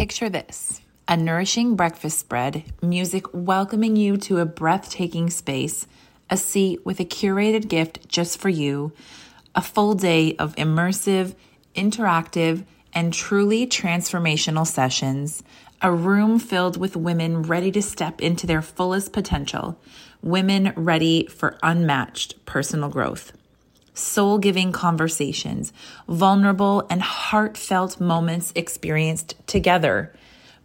Picture this a nourishing breakfast spread, music welcoming you to a breathtaking space, a seat with a curated gift just for you, a full day of immersive, interactive, and truly transformational sessions, a room filled with women ready to step into their fullest potential, women ready for unmatched personal growth. Soul giving conversations, vulnerable and heartfelt moments experienced together,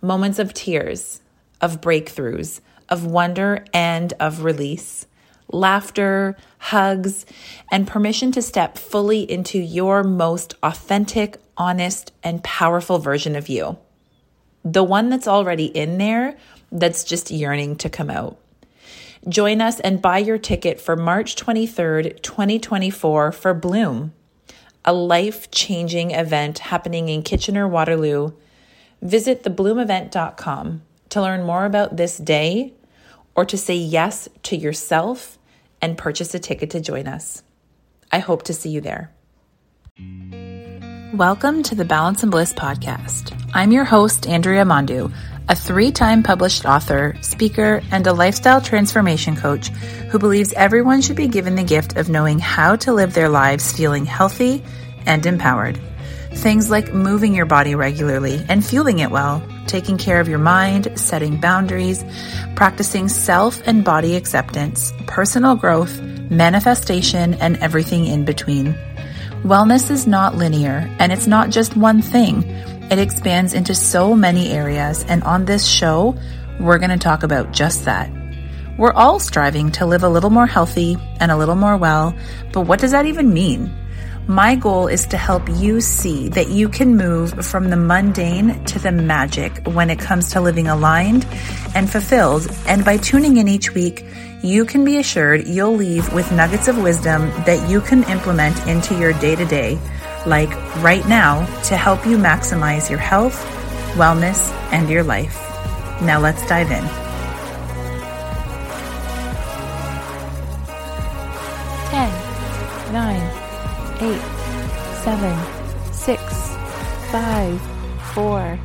moments of tears, of breakthroughs, of wonder and of release, laughter, hugs, and permission to step fully into your most authentic, honest, and powerful version of you. The one that's already in there that's just yearning to come out. Join us and buy your ticket for March 23rd, 2024 for Bloom, a life changing event happening in Kitchener Waterloo. Visit thebloomevent.com to learn more about this day or to say yes to yourself and purchase a ticket to join us. I hope to see you there. Welcome to the Balance and Bliss podcast. I'm your host, Andrea Mondoux, a three time published author, speaker, and a lifestyle transformation coach who believes everyone should be given the gift of knowing how to live their lives feeling healthy and empowered. Things like moving your body regularly and fueling it well, taking care of your mind, setting boundaries, practicing self and body acceptance, personal growth, manifestation, and everything in between. Wellness is not linear, and it's not just one thing. It expands into so many areas, and on this show, we're going to talk about just that. We're all striving to live a little more healthy and a little more well, but what does that even mean? My goal is to help you see that you can move from the mundane to the magic when it comes to living aligned and fulfilled. And by tuning in each week, you can be assured you'll leave with nuggets of wisdom that you can implement into your day to day, like right now, to help you maximize your health, wellness, and your life. Now let's dive in. 10, 9, 8, 7, 6, 5, 4,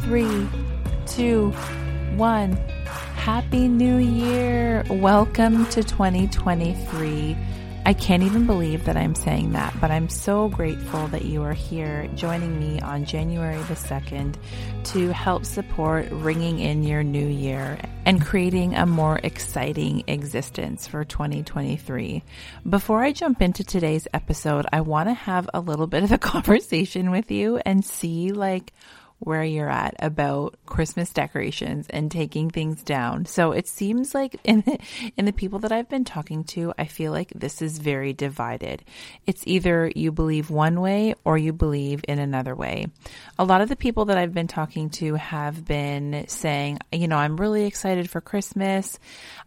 3, 2, 1. Happy New Year! Welcome to 2023. I can't even believe that I'm saying that, but I'm so grateful that you are here joining me on January the 2nd to help support ringing in your new year and creating a more exciting existence for 2023. Before I jump into today's episode, I want to have a little bit of a conversation with you and see like where you're at about Christmas decorations and taking things down. So it seems like in the, in the people that I've been talking to, I feel like this is very divided. It's either you believe one way or you believe in another way. A lot of the people that I've been talking to have been saying, you know, I'm really excited for Christmas.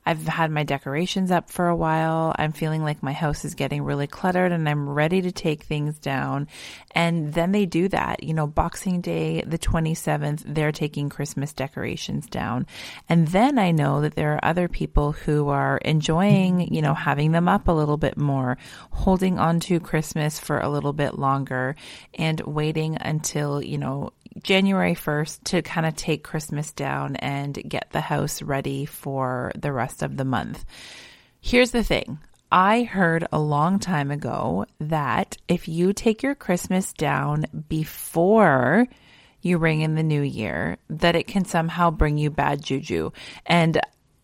I've had my decorations up for a while. I'm feeling like my house is getting really cluttered and I'm ready to take things down. And then they do that, you know, Boxing Day, the 27th, they're taking Christmas decorations down. And then I know that there are other people who are enjoying, you know, having them up a little bit more, holding on to Christmas for a little bit longer and waiting until, you know, January 1st to kind of take Christmas down and get the house ready for the rest of the month. Here's the thing. I heard a long time ago that if you take your Christmas down before you ring in the new year, that it can somehow bring you bad juju. And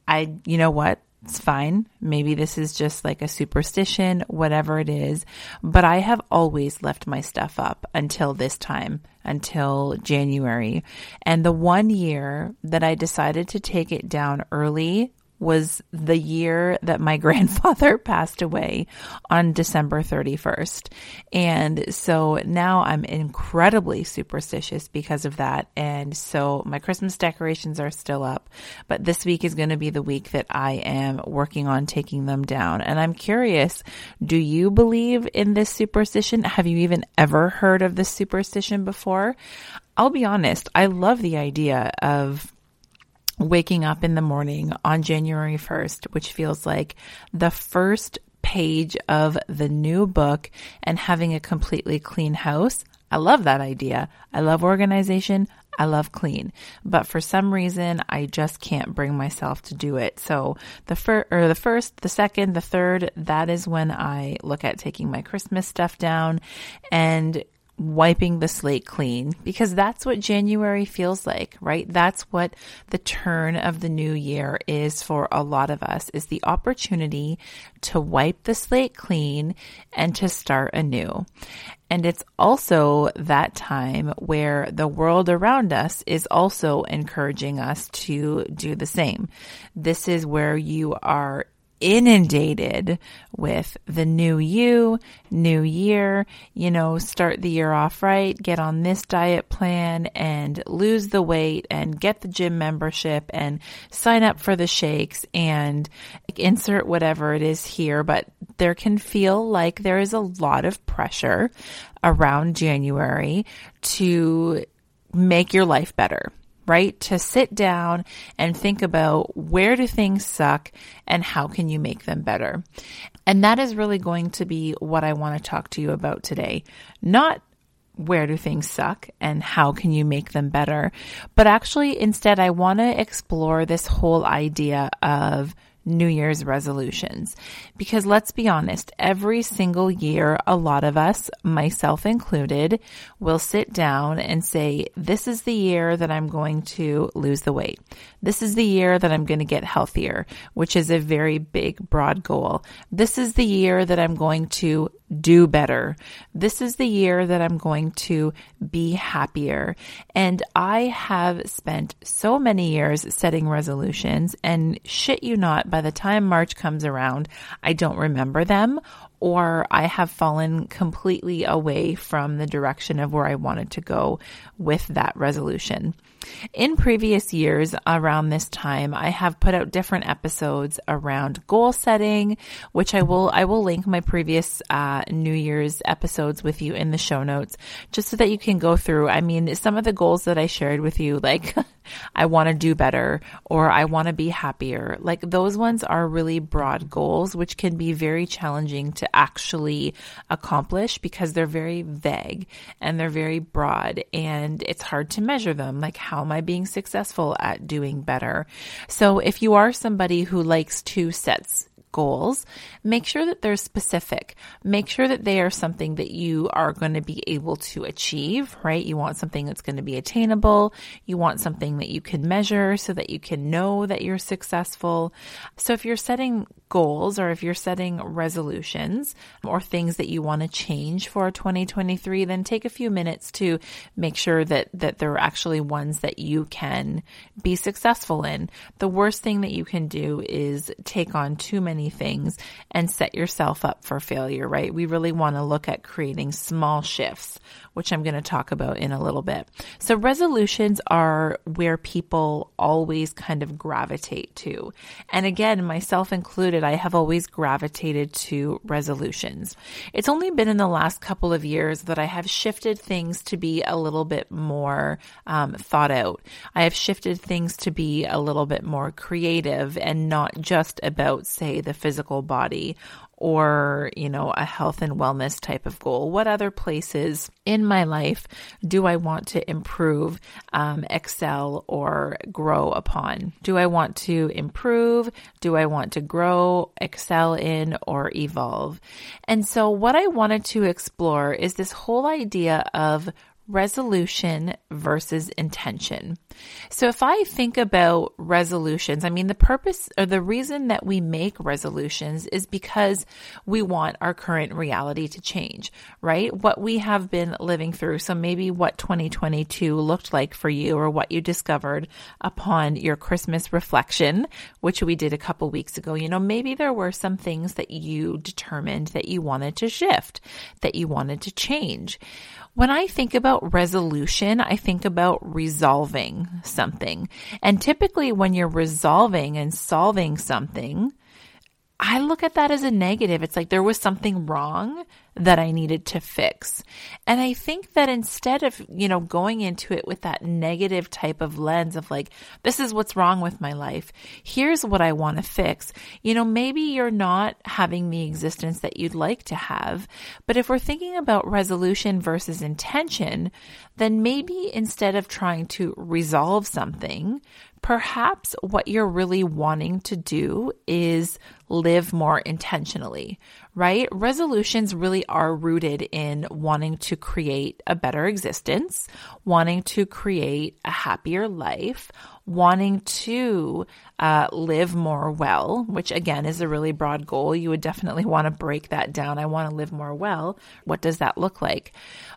I, you know what? It's fine. Maybe this is just like a superstition, whatever it is. But I have always left my stuff up until this time, until January. And the one year that I decided to take it down early was the year that my grandfather passed away on December 31st. And so now I'm incredibly superstitious because of that. And so my Christmas decorations are still up, but this week is going to be the week that I am working on taking them down. And I'm curious, do you believe in this superstition? Have you even ever heard of this superstition before? I'll be honest, I love the idea of waking up in the morning on January 1st, which feels like the first page of the new book and having a completely clean house. I love that idea. I love organization. I love clean, but for some reason I just can't bring myself to do it. So the first or the first, the second, the third, that is when I look at taking my Christmas stuff down and wiping the slate clean because that's what January feels like, right? That's what the turn of the new year is for a lot of us is the opportunity to wipe the slate clean and to start anew. And it's also that time where the world around us is also encouraging us to do the same. This is where you are inundated with the new you, new year, you know, start the year off right, get on this diet plan and lose the weight and get the gym membership and sign up for the shakes and insert whatever it is here. But there can feel like there is a lot of pressure around January to make your life better right? To sit down and think about where do things suck and how can you make them better? And that is really going to be what I want to talk to you about today. Not where do things suck and how can you make them better? But actually, instead, I want to explore this whole idea of New Year's resolutions. Because let's be honest, every single year, a lot of us, myself included, will sit down and say, this is the year that I'm going to lose the weight. This is the year that I'm going to get healthier, which is a very big, broad goal. This is the year that I'm going to do better. This is the year that I'm going to be happier. And I have spent so many years setting resolutions and shit you not, by the time March comes around, I don't remember them or I have fallen completely away from the direction of where I wanted to go with that resolution. In previous years around this time, I have put out different episodes around goal setting, which I will, I will link my previous, uh, New Year's episodes with you in the show notes, just so that you can go through. I mean, some of the goals that I shared with you, like, I want to do better or I want to be happier. Like those ones are really broad goals, which can be very challenging to actually accomplish because they're very vague and they're very broad and it's hard to measure them. Like, how am I being successful at doing better? So if you are somebody who likes to set goals, make sure that they're specific. Make sure that they are something that you are going to be able to achieve, right? You want something that's going to be attainable. You want something that you can measure so that you can know that you're successful. So if you're setting goals or if you're setting resolutions or things that you want to change for 2023, then take a few minutes to make sure that, that they're actually ones that you can be successful in. The worst thing that you can do is take on too many things and set yourself up for failure, right? We really want to look at creating small shifts, which I'm going to talk about in a little bit. So resolutions are where people always kind of gravitate to. And again, myself included, I have always gravitated to resolutions. It's only been in the last couple of years that I have shifted things to be a little bit more um, thought out. I have shifted things to be a little bit more creative and not just about, say, the the physical body or, you know, a health and wellness type of goal? What other places in my life do I want to improve, um, excel, or grow upon? Do I want to improve? Do I want to grow, excel in, or evolve? And so what I wanted to explore is this whole idea of resolution versus intention. So if I think about resolutions, I mean, the purpose or the reason that we make resolutions is because we want our current reality to change, right? What we have been living through. So maybe what 2022 looked like for you or what you discovered upon your Christmas reflection, which we did a couple weeks ago. You know, maybe there were some things that you determined that you wanted to shift, that you wanted to change. When I think about resolution, I think about resolving something. And typically when you're resolving and solving something, I look at that as a negative. It's like there was something wrong that I needed to fix. And I think that instead of, you know, going into it with that negative type of lens of like, this is what's wrong with my life. Here's what I want to fix. You know, maybe you're not having the existence that you'd like to have. But if we're thinking about resolution versus intention, then maybe instead of trying to resolve something, perhaps what you're really wanting to do is live more intentionally, right? Resolutions really are rooted in wanting to create a better existence, wanting to create a happier life, wanting to uh, live more well, which again is a really broad goal. You would definitely want to break that down. I want to live more well. What does that look like?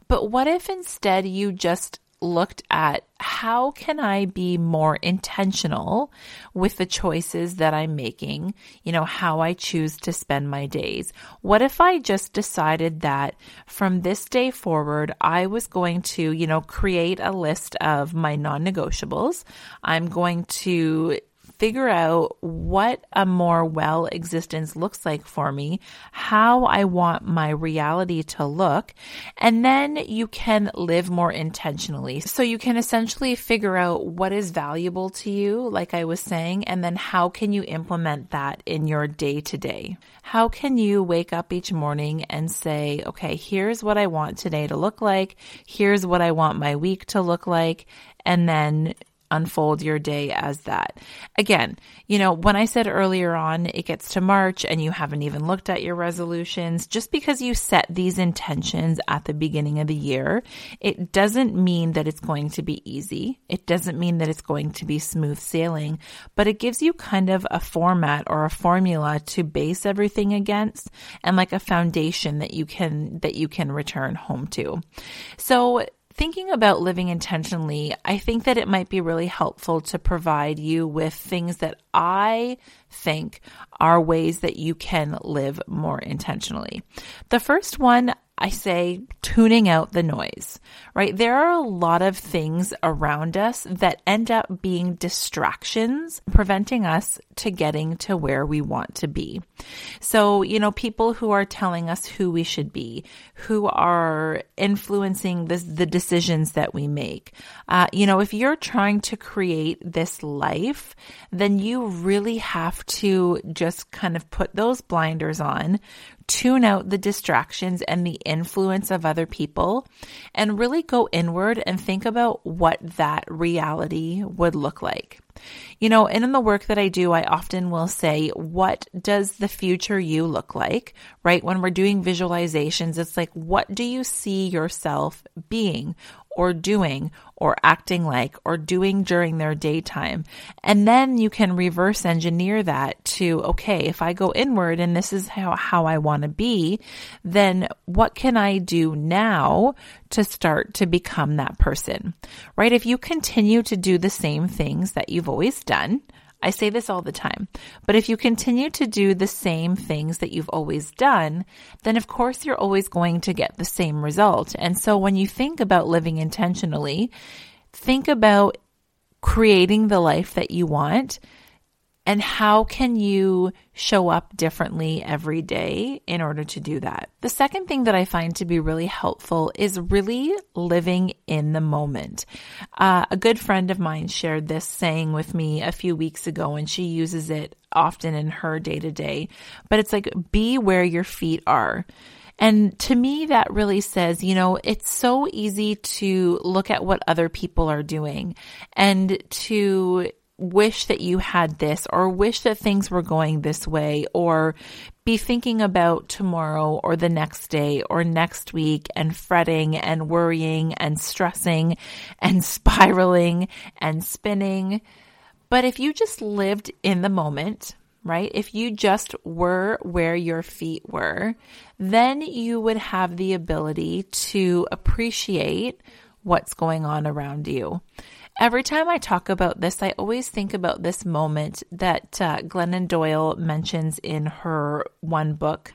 But what if instead you just looked at how can I be more intentional with the choices that I'm making, you know, how I choose to spend my days. What if I just decided that from this day forward, I was going to, you know, create a list of my non-negotiables. I'm going to figure out what a more well existence looks like for me, how I want my reality to look, and then you can live more intentionally. So you can essentially figure out what is valuable to you, like I was saying, and then how can you implement that in your day to day? How can you wake up each morning and say, okay, here's what I want today to look like. Here's what I want my week to look like. And then unfold your day as that. Again, you know, when I said earlier on, it gets to March and you haven't even looked at your resolutions, just because you set these intentions at the beginning of the year, it doesn't mean that it's going to be easy. It doesn't mean that it's going to be smooth sailing, but it gives you kind of a format or a formula to base everything against and like a foundation that you can, that you can return home to. So thinking about living intentionally, I think that it might be really helpful to provide you with things that I think are ways that you can live more intentionally. The first one I say tuning out the noise, right? There are a lot of things around us that end up being distractions, preventing us to getting to where we want to be. So, you know, people who are telling us who we should be, who are influencing the, the decisions that we make. Uh, you know, if you're trying to create this life, then you really have to just kind of put those blinders on, tune out the distractions and the influence of other people and really go inward and think about what that reality would look like. You know, and in the work that I do, I often will say, what does the future you look like? Right? When we're doing visualizations, it's like, what do you see yourself being or doing or acting like or doing during their daytime. And then you can reverse engineer that to, okay, if I go inward and this is how, how I want to be, then what can I do now to start to become that person? Right? If you continue to do the same things that you've always done, I say this all the time, but if you continue to do the same things that you've always done, then of course you're always going to get the same result. And so when you think about living intentionally, think about creating the life that you want and how can you show up differently every day in order to do that? The second thing that I find to be really helpful is really living in the moment. Uh, a good friend of mine shared this saying with me a few weeks ago, and she uses it often in her day to day. But it's like, be where your feet are. And to me, that really says, you know, it's so easy to look at what other people are doing and to wish that you had this or wish that things were going this way or be thinking about tomorrow or the next day or next week and fretting and worrying and stressing and spiraling and spinning. But if you just lived in the moment, right? If you just were where your feet were, then you would have the ability to appreciate what's going on around you. Every time I talk about this, I always think about this moment that uh, Glennon Doyle mentions in her one book.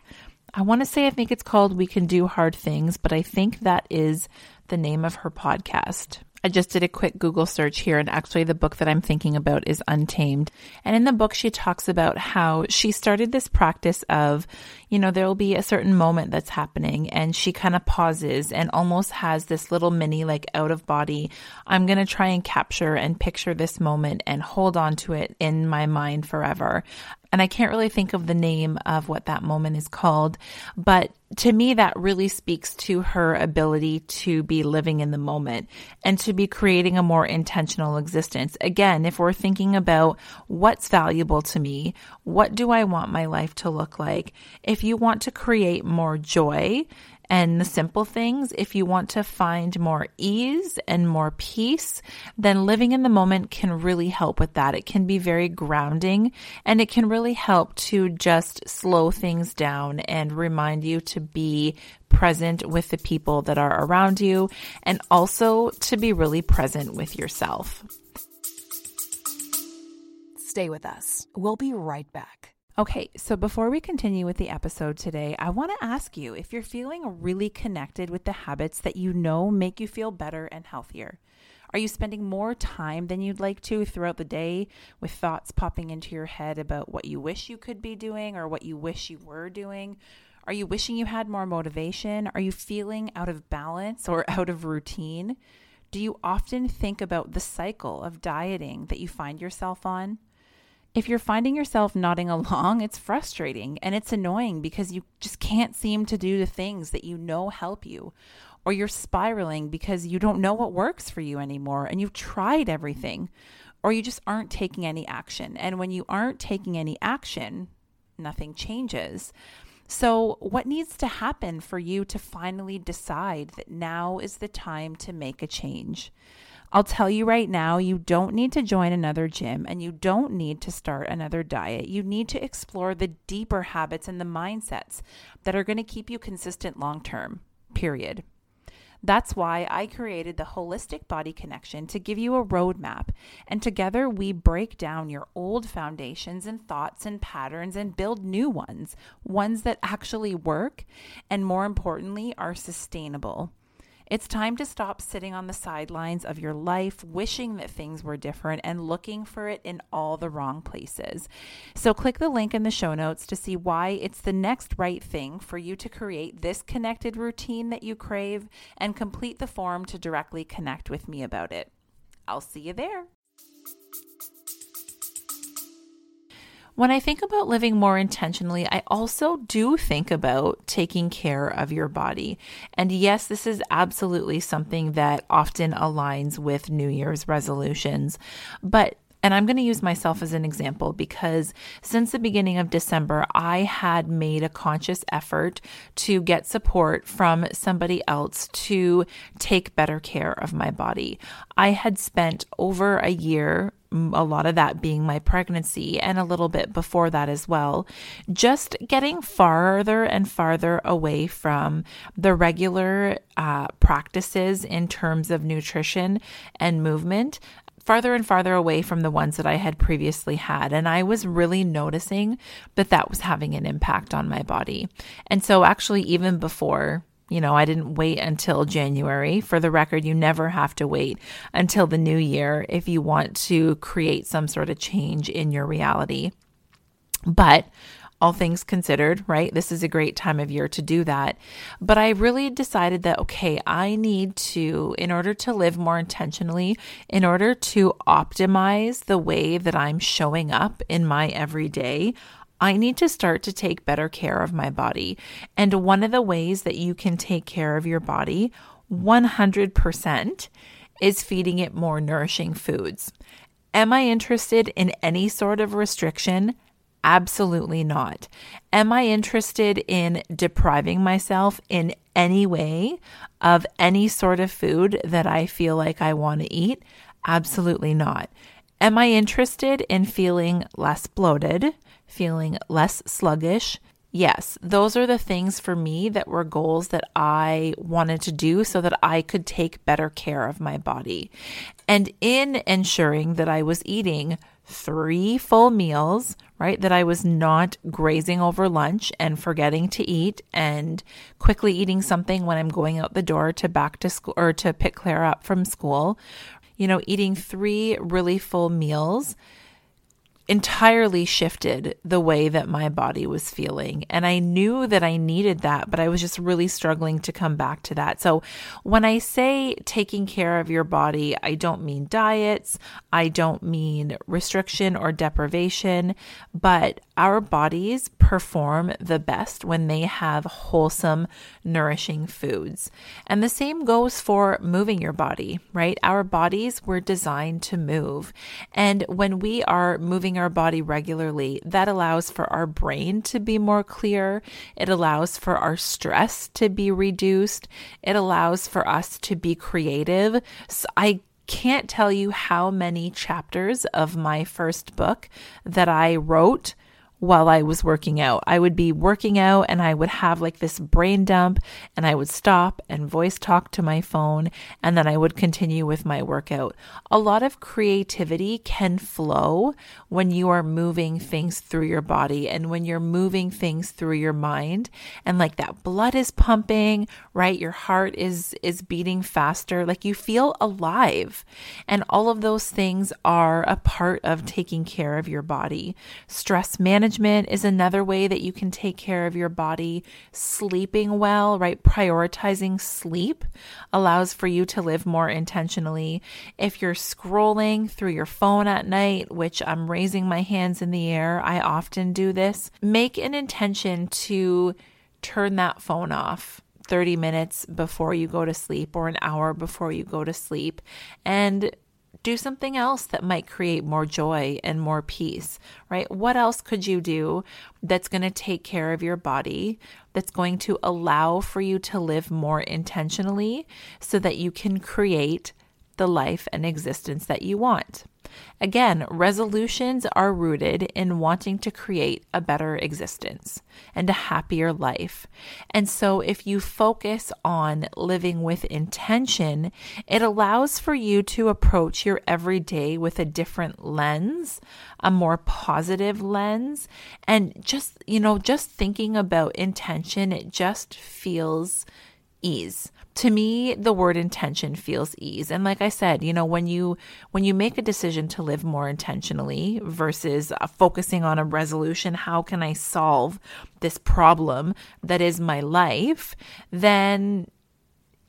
I want to say, I think it's called We Can Do Hard Things, but I think that is the name of her podcast. I just did a quick Google search here, and actually, the book that I'm thinking about is Untamed. And in the book, she talks about how she started this practice of, you know, there will be a certain moment that's happening, and she kind of pauses and almost has this little mini, like, out of body. I'm going to try and capture and picture this moment and hold on to it in my mind forever. And I can't really think of the name of what that moment is called, but to me, that really speaks to her ability to be living in the moment and to be creating a more intentional existence. Again, if we're thinking about what's valuable to me, what do I want my life to look like? If you want to create more joy, and the simple things, if you want to find more ease and more peace, then living in the moment can really help with that. It can be very grounding and it can really help to just slow things down and remind you to be present with the people that are around you and also to be really present with yourself. Stay with us. We'll be right back. Okay, so before we continue with the episode today, I want to ask you if you're feeling really connected with the habits that you know make you feel better and healthier. Are you spending more time than you'd like to throughout the day with thoughts popping into your head about what you wish you could be doing or what you wish you were doing? Are you wishing you had more motivation? Are you feeling out of balance or out of routine? Do you often think about the cycle of dieting that you find yourself on? If you're finding yourself nodding along, it's frustrating and it's annoying because you just can't seem to do the things that you know help you. Or you're spiraling because you don't know what works for you anymore and you've tried everything. Or you just aren't taking any action. And when you aren't taking any action, nothing changes. So, what needs to happen for you to finally decide that now is the time to make a change? I'll tell you right now, you don't need to join another gym and you don't need to start another diet. You need to explore the deeper habits and the mindsets that are going to keep you consistent long term, period. That's why I created the Holistic Body Connection to give you a roadmap. And together we break down your old foundations and thoughts and patterns and build new ones, ones that actually work and more importantly are sustainable. It's time to stop sitting on the sidelines of your life, wishing that things were different and looking for it in all the wrong places. So, click the link in the show notes to see why it's the next right thing for you to create this connected routine that you crave and complete the form to directly connect with me about it. I'll see you there. When I think about living more intentionally, I also do think about taking care of your body. And yes, this is absolutely something that often aligns with New Year's resolutions. But and I'm going to use myself as an example because since the beginning of December, I had made a conscious effort to get support from somebody else to take better care of my body. I had spent over a year a lot of that being my pregnancy and a little bit before that as well, just getting farther and farther away from the regular uh, practices in terms of nutrition and movement. Farther and farther away from the ones that I had previously had. And I was really noticing that that was having an impact on my body. And so, actually, even before you know, I didn't wait until January. For the record, you never have to wait until the new year if you want to create some sort of change in your reality. But all things considered, right? This is a great time of year to do that. But I really decided that, okay, I need to, in order to live more intentionally, in order to optimize the way that I'm showing up in my everyday, I need to start to take better care of my body. And one of the ways that you can take care of your body 100% is feeding it more nourishing foods. Am I interested in any sort of restriction? Absolutely not. Am I interested in depriving myself in any way of any sort of food that I feel like I want to eat? Absolutely not. Am I interested in feeling less bloated? feeling less sluggish. Yes, those are the things for me that were goals that I wanted to do so that I could take better care of my body. And in ensuring that I was eating three full meals, right? That I was not grazing over lunch and forgetting to eat and quickly eating something when I'm going out the door to back to school or to pick Claire up from school. You know, eating three really full meals entirely shifted the way that my body was feeling. And I knew that I needed that, but I was just really struggling to come back to that. So when I say taking care of your body, I don't mean diets, I don't mean restriction or deprivation, but our bodies perform the best when they have wholesome, nourishing foods. And the same goes for moving your body, right? Our bodies were designed to move. And when we are moving our body regularly, that allows for our brain to be more clear. It allows for our stress to be reduced. It allows for us to be creative. So I can't tell you how many chapters of my first book that I wrote while I was working out. I would be working out and I would have like this brain dump and I would stop and voice talk to my phone and then I would continue with my workout. A lot of creativity can flow when you are moving things through your body and when you're moving things through your mind and like that blood is pumping, right? Your heart is is beating faster, like you feel alive. And all of those things are a part of taking care of your body. Stress management management is another way that you can take care of your body. Sleeping well, right? Prioritizing sleep allows for you to live more intentionally. If you're scrolling through your phone at night, which I'm raising my hands in the air, I often do this, make an intention to turn that phone off. 30 minutes before you go to sleep or an hour before you go to sleep and do something else that might create more joy and more peace, right? What else could you do that's going to take care of your body, that's going to allow for you to live more intentionally so that you can create the life and existence that you want? Again, resolutions are rooted in wanting to create a better existence and a happier life. And so, if you focus on living with intention, it allows for you to approach your everyday with a different lens, a more positive lens. And just, you know, just thinking about intention, it just feels ease. To me the word intention feels ease. And like i said you know when you when you make a decision to live more intentionally versus uh, focusing on a resolution how can i solve this problem that is my life? Then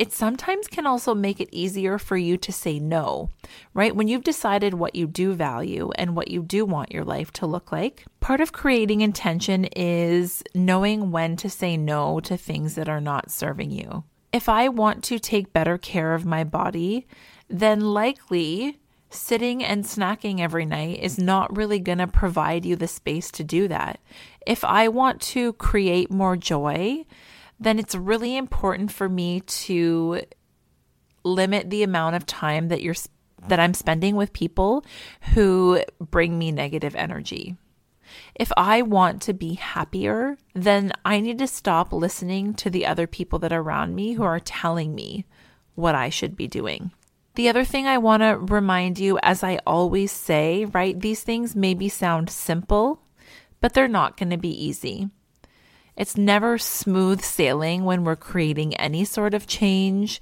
it sometimes can also make it easier for you to say no, right? When you've decided what you do value and what you do want your life to look like, part of creating intention is knowing when to say no to things that are not serving you if I want to take better care of my body, then likely sitting and snacking every night is not really going to provide you the space to do that. If I want to create more joy, then it's really important for me to limit the amount of time that you're that I'm spending with people who bring me negative energy. If I want to be happier, then I need to stop listening to the other people that are around me who are telling me what I should be doing. The other thing I want to remind you, as I always say, right, these things maybe sound simple, but they're not going to be easy. It's never smooth sailing when we're creating any sort of change.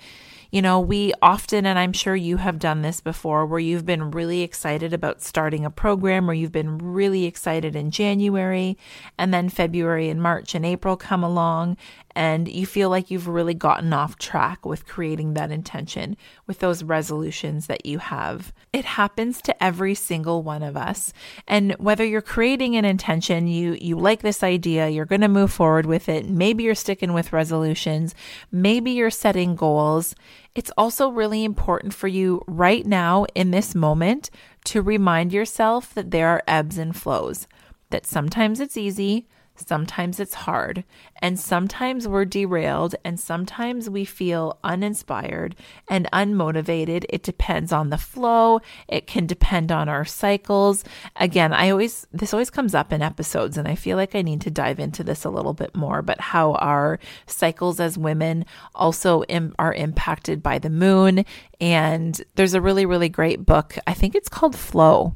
You know, we often, and I'm sure you have done this before, where you've been really excited about starting a program, or you've been really excited in January, and then February and March and April come along, and you feel like you've really gotten off track with creating that intention with those resolutions that you have. It happens to every single one of us. And whether you're creating an intention, you you like this idea, you're going to move forward with it, maybe you're sticking with resolutions, maybe you're setting goals, it's also really important for you right now in this moment to remind yourself that there are ebbs and flows. That sometimes it's easy, Sometimes it's hard, and sometimes we're derailed, and sometimes we feel uninspired and unmotivated. It depends on the flow, it can depend on our cycles. Again, I always, this always comes up in episodes, and I feel like I need to dive into this a little bit more, but how our cycles as women also Im- are impacted by the moon. And there's a really, really great book. I think it's called Flow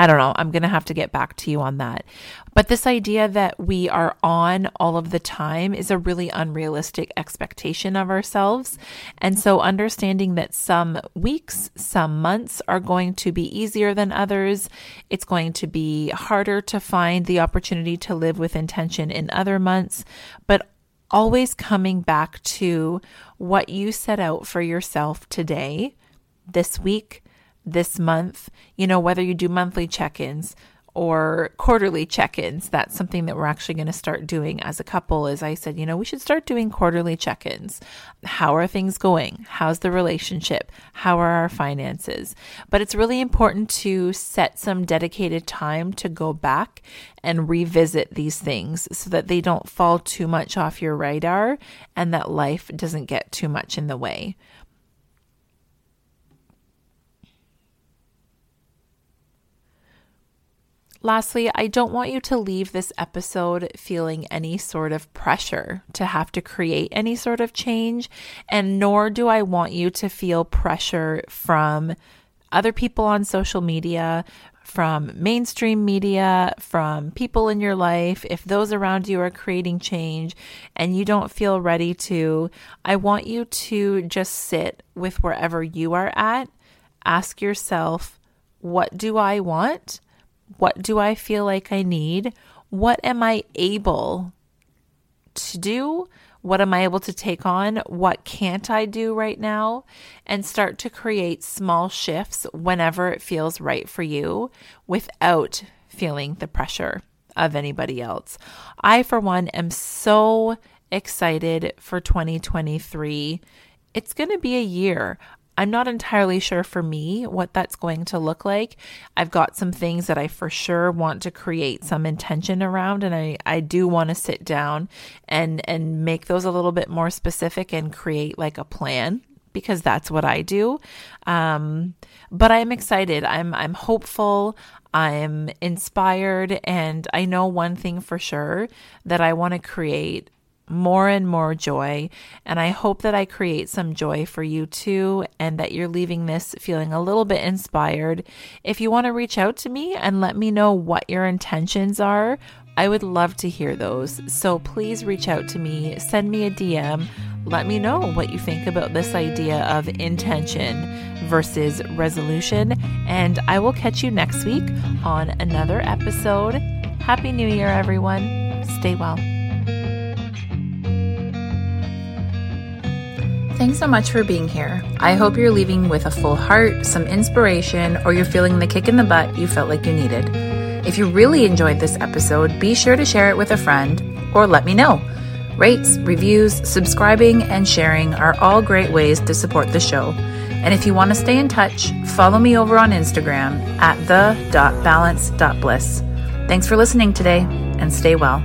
I don't know. I'm going to have to get back to you on that. But this idea that we are on all of the time is a really unrealistic expectation of ourselves. And so understanding that some weeks, some months are going to be easier than others. It's going to be harder to find the opportunity to live with intention in other months, but always coming back to what you set out for yourself today, this week, this month, you know, whether you do monthly check ins or quarterly check-ins that's something that we're actually going to start doing as a couple as i said you know we should start doing quarterly check-ins. How are things going? How's the relationship? How are our finances? But it's really important to set some dedicated time to go back and revisit these things so that they don't fall too much off your radar and that life doesn't get too much in the way Lastly, I don't want you to leave this episode feeling any sort of pressure to have to create any sort of change, and nor do I want you to feel pressure from other people on social media, from mainstream media, from people in your life. If those around you are creating change and you don't feel ready to, I want you to just sit with wherever you are at. Ask yourself, what do I want? What do I feel like I need? What am I able to do? What am I able to take on? What can't I do right now? And start to create small shifts whenever it feels right for you without feeling the pressure of anybody else. I, for one, am so excited for 2023. It's going to be a year. I'm not entirely sure for me what that's going to look like. I've got some things that I for sure want to create some intention around and I, I do want to sit down and and make those a little bit more specific and create like a plan because that's what I do. Um, but I'm excited. I'm I'm hopeful. I'm inspired and I know one thing for sure that I want to create more and more joy. And I hope that I create some joy for you too, and that you're leaving this feeling a little bit inspired. If you want to reach out to me and let me know what your intentions are, I would love to hear those. So please reach out to me, send me a DM, let me know what you think about this idea of intention versus resolution. And I will catch you next week on another episode. Happy New Year, everyone. Stay well. Thanks so much for being here. I hope you're leaving with a full heart, some inspiration, or you're feeling the kick in the butt you felt like you needed. If you really enjoyed this episode, be sure to share it with a friend or let me know. Rates, reviews, subscribing, and sharing are all great ways to support the show. And if you want to stay in touch, follow me over on Instagram at the.balance.bliss. Thanks for listening today and stay well.